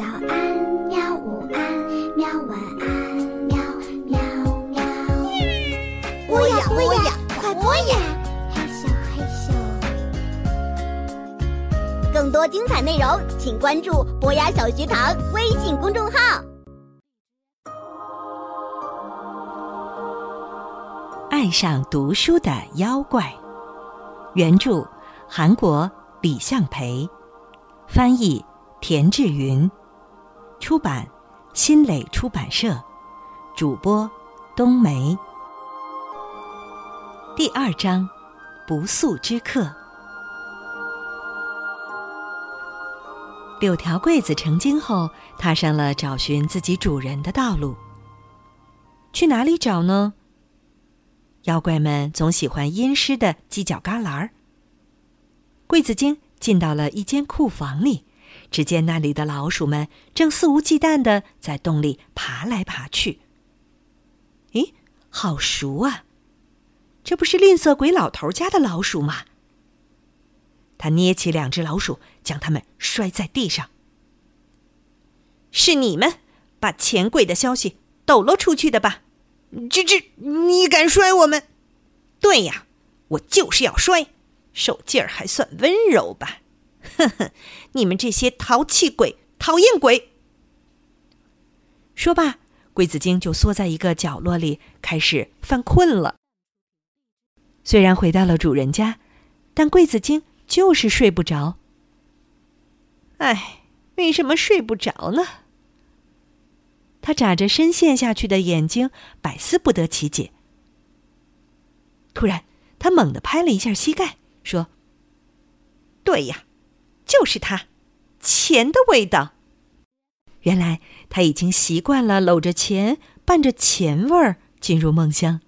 早安，喵！午安，喵！晚安，喵喵喵。播呀播呀，快播呀！嘿咻嘿咻。更多精彩内容，请关注博雅小学堂微信公众号。爱上读书的妖怪，原著韩国李相培，翻译田志云，出版新蕾出版社，主播冬梅。第二章，不速之客。柳条柜子成精后，踏上了找寻自己主人的道路。去哪里找呢？妖怪们总喜欢阴湿的犄角旮旯儿。桂子精进到了一间库房里，只见那里的老鼠们正肆无忌惮的在洞里爬来爬去。咦，好熟啊！这不是吝啬鬼老头家的老鼠吗？他捏起两只老鼠，将它们摔在地上。是你们把钱柜的消息抖落出去的吧？这这，你敢摔我们？对呀，我就是要摔，手劲儿还算温柔吧？哼哼，你们这些淘气鬼、讨厌鬼！说罢，桂子精就缩在一个角落里，开始犯困了。虽然回到了主人家，但桂子精就是睡不着。哎，为什么睡不着呢？他眨着深陷下去的眼睛，百思不得其解。突然，他猛地拍了一下膝盖，说：“对呀，就是它，钱的味道。”原来他已经习惯了搂着钱，伴着钱味儿进入梦乡。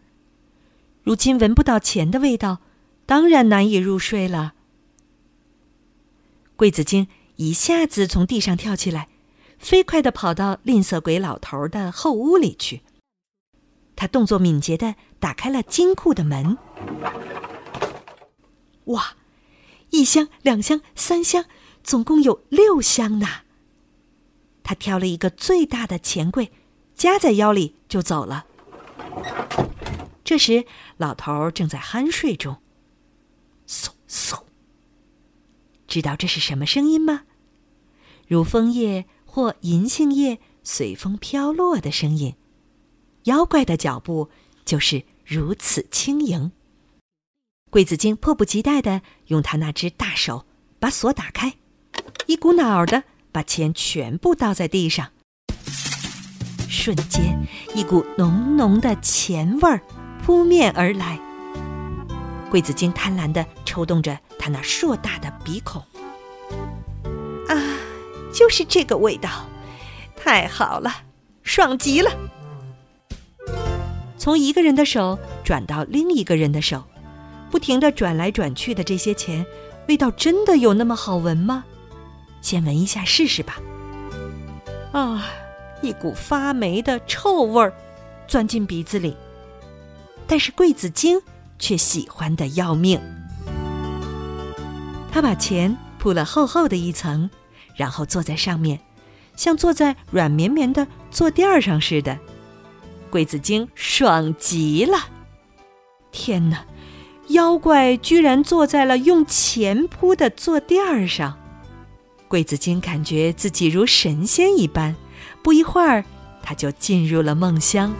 如今闻不到钱的味道，当然难以入睡了。桂子精一下子从地上跳起来。飞快的跑到吝啬鬼老头的后屋里去。他动作敏捷的打开了金库的门。哇，一箱、两箱、三箱，总共有六箱呢。他挑了一个最大的钱柜，夹在腰里就走了。这时，老头正在酣睡中。嗖嗖，知道这是什么声音吗？如枫叶。或银杏叶随风飘落的声音，妖怪的脚步就是如此轻盈。桂子精迫不及待的用他那只大手把锁打开，一股脑儿的把钱全部倒在地上。瞬间，一股浓浓的钱味儿扑面而来。桂子精贪婪的抽动着他那硕大的鼻孔。啊就是这个味道，太好了，爽极了！从一个人的手转到另一个人的手，不停的转来转去的这些钱，味道真的有那么好闻吗？先闻一下试试吧。啊，一股发霉的臭味儿钻进鼻子里，但是桂子精却喜欢的要命。他把钱铺了厚厚的一层。然后坐在上面，像坐在软绵绵的坐垫上似的。桂子精爽极了！天哪，妖怪居然坐在了用钱铺的坐垫上！桂子精感觉自己如神仙一般，不一会儿，他就进入了梦乡。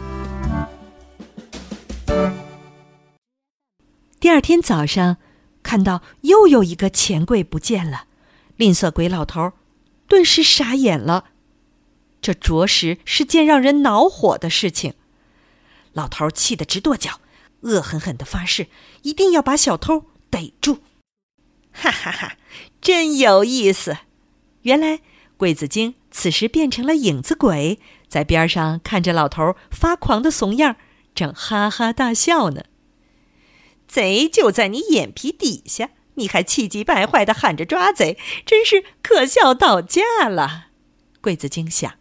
第二天早上，看到又有一个钱柜不见了，吝啬鬼老头。顿时傻眼了，这着实是件让人恼火的事情。老头气得直跺脚，恶狠狠的发誓一定要把小偷逮住。哈哈哈，真有意思！原来桂子精此时变成了影子鬼，在边上看着老头发狂的怂样，正哈哈大笑呢。贼就在你眼皮底下。你还气急败坏的喊着抓贼，真是可笑到家了。桂子精想。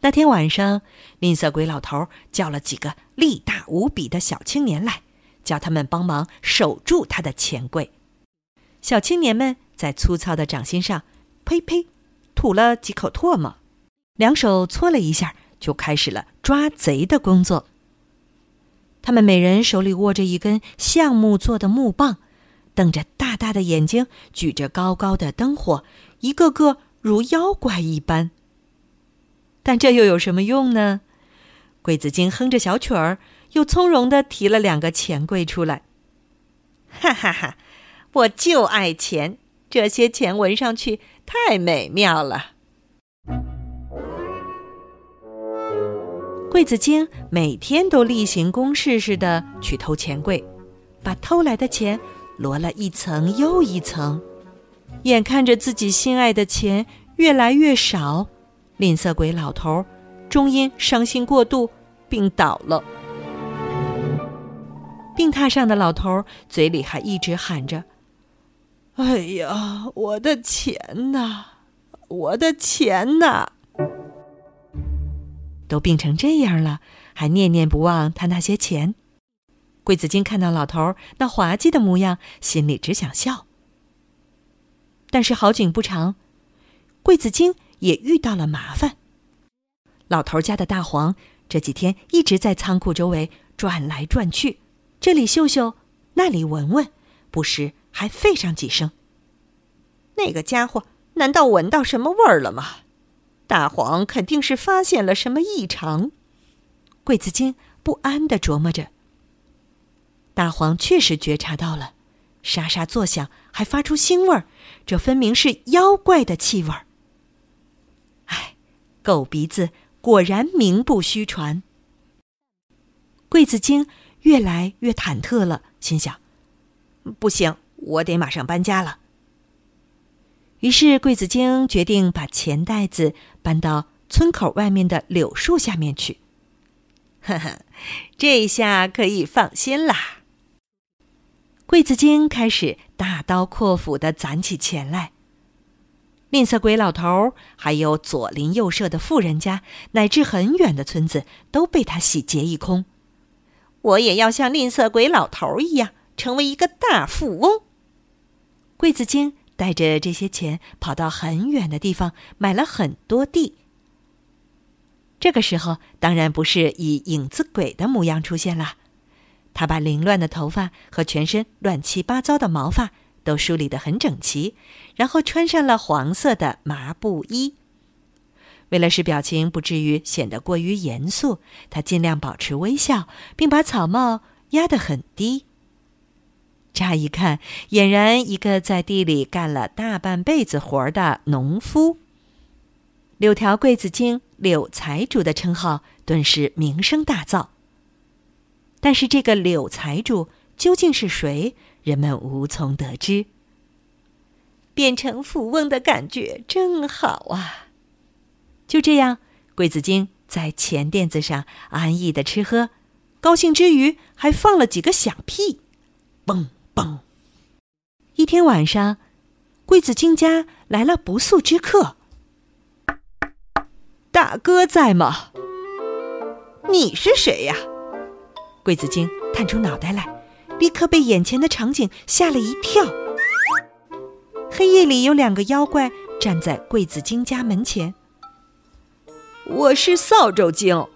那天晚上，吝啬鬼老头叫了几个力大无比的小青年来，叫他们帮忙守住他的钱柜。小青年们在粗糙的掌心上，呸呸，吐了几口唾沫，两手搓了一下，就开始了抓贼的工作。他们每人手里握着一根橡木做的木棒，瞪着大大的眼睛，举着高高的灯火，一个个如妖怪一般。但这又有什么用呢？鬼子精哼着小曲儿，又从容地提了两个钱柜出来。哈哈哈！我就爱钱，这些钱闻上去太美妙了。柜子精每天都例行公事似的去偷钱柜，把偷来的钱摞了一层又一层，眼看着自己心爱的钱越来越少，吝啬鬼老头终因伤心过度病倒了。病榻上的老头嘴里还一直喊着：“哎呀，我的钱呐，我的钱呐！”都病成这样了，还念念不忘他那些钱。桂子精看到老头那滑稽的模样，心里只想笑。但是好景不长，桂子精也遇到了麻烦。老头家的大黄这几天一直在仓库周围转来转去，这里嗅嗅，那里闻闻，不时还吠上几声。那个家伙难道闻到什么味儿了吗？大黄肯定是发现了什么异常，桂子精不安地琢磨着。大黄确实觉察到了，沙沙作响，还发出腥味儿，这分明是妖怪的气味儿。哎，狗鼻子果然名不虚传。桂子精越来越忐忑了，心想：不行，我得马上搬家了。于是，桂子精决定把钱袋子搬到村口外面的柳树下面去。呵呵，这下可以放心啦。桂子精开始大刀阔斧的攒起钱来。吝啬鬼老头还有左邻右舍的富人家，乃至很远的村子，都被他洗劫一空。我也要像吝啬鬼老头一样，成为一个大富翁。桂子精。带着这些钱跑到很远的地方，买了很多地。这个时候，当然不是以影子鬼的模样出现了。他把凌乱的头发和全身乱七八糟的毛发都梳理得很整齐，然后穿上了黄色的麻布衣。为了使表情不至于显得过于严肃，他尽量保持微笑，并把草帽压得很低。乍一看，俨然一个在地里干了大半辈子活的农夫。柳条桂子精、柳财主的称号顿时名声大噪。但是这个柳财主究竟是谁，人们无从得知。变成富翁的感觉真好啊！就这样，桂子精在钱垫子上安逸的吃喝，高兴之余还放了几个响屁，嘣。嘣！一天晚上，桂子精家来了不速之客。大哥在吗？你是谁呀？桂子精探出脑袋来，立刻被眼前的场景吓了一跳。黑夜里有两个妖怪站在桂子精家门前。我是扫帚精，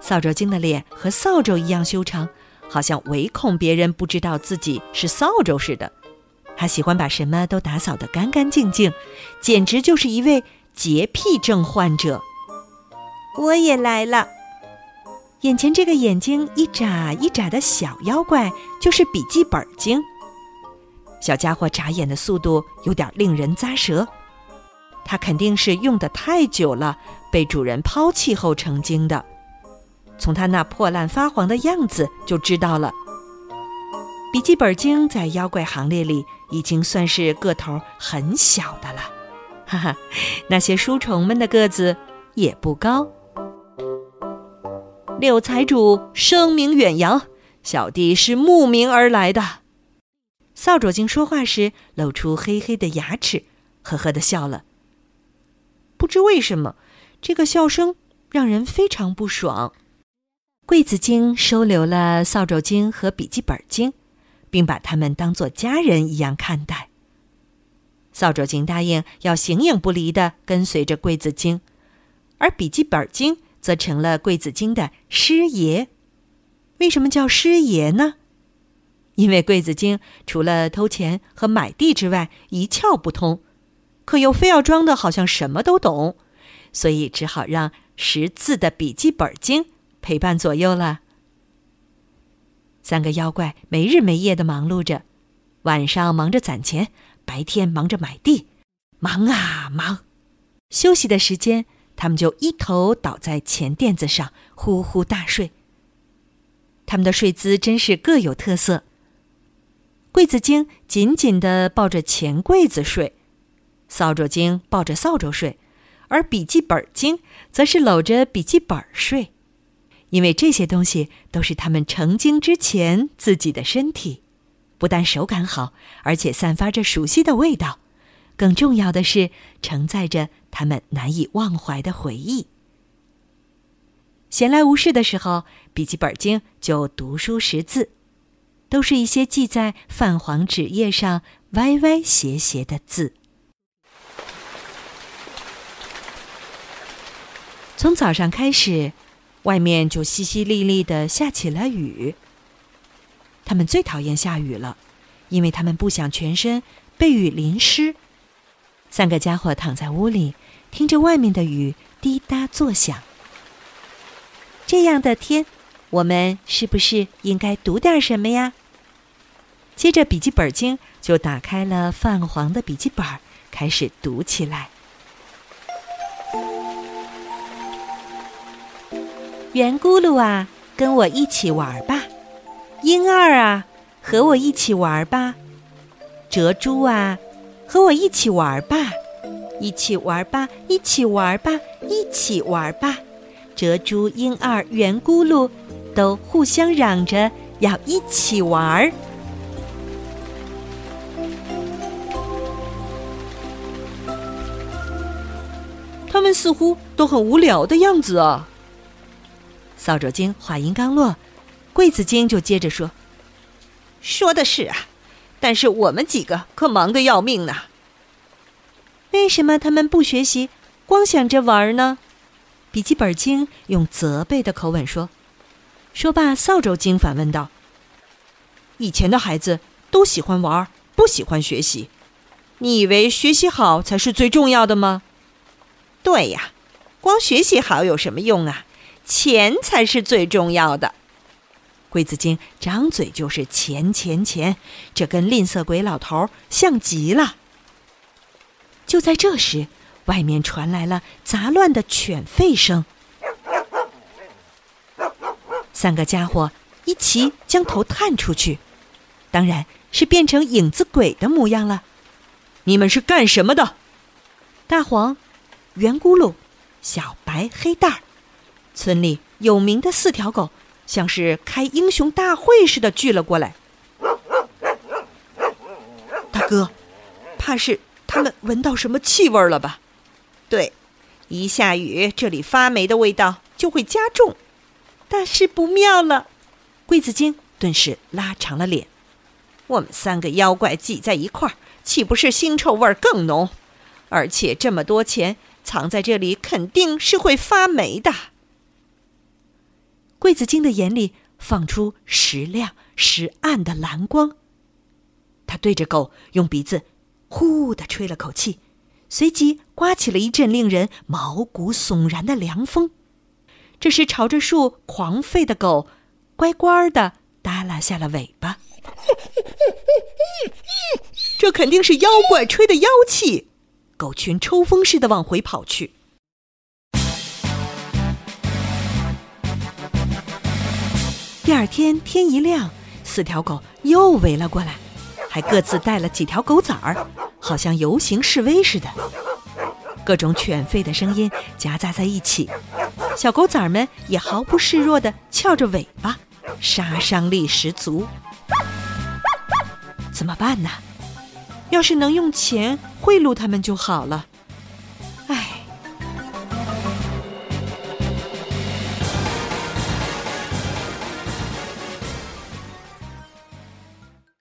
扫帚精的脸和扫帚一样修长。好像唯恐别人不知道自己是扫帚似的，他喜欢把什么都打扫得干干净净，简直就是一位洁癖症患者。我也来了，眼前这个眼睛一眨一眨的小妖怪就是笔记本精。小家伙眨眼的速度有点令人咂舌，他肯定是用的太久了，被主人抛弃后成精的。从他那破烂发黄的样子就知道了。笔记本精在妖怪行列里已经算是个头很小的了，哈哈，那些书虫们的个子也不高。柳财主声名远扬，小弟是慕名而来的。扫帚精说话时露出黑黑的牙齿，呵呵的笑了。不知为什么，这个笑声让人非常不爽。桂子精收留了扫帚精和笔记本精，并把他们当作家人一样看待。扫帚精答应要形影不离的跟随着柜子精，而笔记本精则成了柜子精的师爷。为什么叫师爷呢？因为柜子精除了偷钱和买地之外一窍不通，可又非要装的好像什么都懂，所以只好让识字的笔记本精陪伴左右了。三个妖怪没日没夜的忙碌着，晚上忙着攒钱。白天忙着买地，忙啊忙，休息的时间，他们就一头倒在钱垫子上，呼呼大睡。他们的睡姿真是各有特色。柜子精紧紧的抱着钱柜子睡，扫帚精抱着扫帚睡，而笔记本精则是搂着笔记本睡，因为这些东西都是他们成精之前自己的身体。不但手感好，而且散发着熟悉的味道，更重要的是承载着他们难以忘怀的回忆。闲来无事的时候，笔记本精就读书识字，都是一些记在泛黄纸页上歪歪斜斜的字。从早上开始，外面就淅淅沥沥的下起了雨。他们最讨厌下雨了，因为他们不想全身被雨淋湿。三个家伙躺在屋里，听着外面的雨滴答作响。这样的天，我们是不是应该读点什么呀？接着，笔记本精就打开了泛黄的笔记本，开始读起来。圆咕噜啊，跟我一起玩吧。婴儿啊，和我一起玩吧！折猪啊，和我一起玩吧！一起玩吧，一起玩吧，一起玩吧！折猪、婴儿、圆咕噜都互相嚷着要一起玩儿。他们似乎都很无聊的样子啊！扫帚精话音刚落。柜子精就接着说：“说的是啊，但是我们几个可忙得要命呢。为什么他们不学习，光想着玩呢？”笔记本精用责备的口吻说。说罢，扫帚精反问道：“以前的孩子都喜欢玩，不喜欢学习，你以为学习好才是最重要的吗？”“对呀，光学习好有什么用啊？钱才是最重要的。”柜子精张嘴就是钱钱钱，这跟吝啬鬼老头像极了。就在这时，外面传来了杂乱的犬吠声。三个家伙一齐将头探出去，当然是变成影子鬼的模样了。你们是干什么的？大黄、圆咕噜、小白、黑蛋儿，村里有名的四条狗。像是开英雄大会似的聚了过来。大哥，怕是他们闻到什么气味了吧？对，一下雨，这里发霉的味道就会加重，大事不妙了。柜子精顿时拉长了脸。我们三个妖怪挤在一块儿，岂不是腥臭味更浓？而且这么多钱藏在这里，肯定是会发霉的。桂子精的眼里放出时亮时暗的蓝光，他对着狗用鼻子呼的吹了口气，随即刮起了一阵令人毛骨悚然的凉风。这时，朝着树狂吠的狗乖乖的耷拉下了尾巴。这肯定是妖怪吹的妖气，狗群抽风似的往回跑去。第二天天一亮，四条狗又围了过来，还各自带了几条狗崽儿，好像游行示威似的。各种犬吠的声音夹杂在一起，小狗崽儿们也毫不示弱地翘着尾巴，杀伤力十足。怎么办呢？要是能用钱贿赂他们就好了。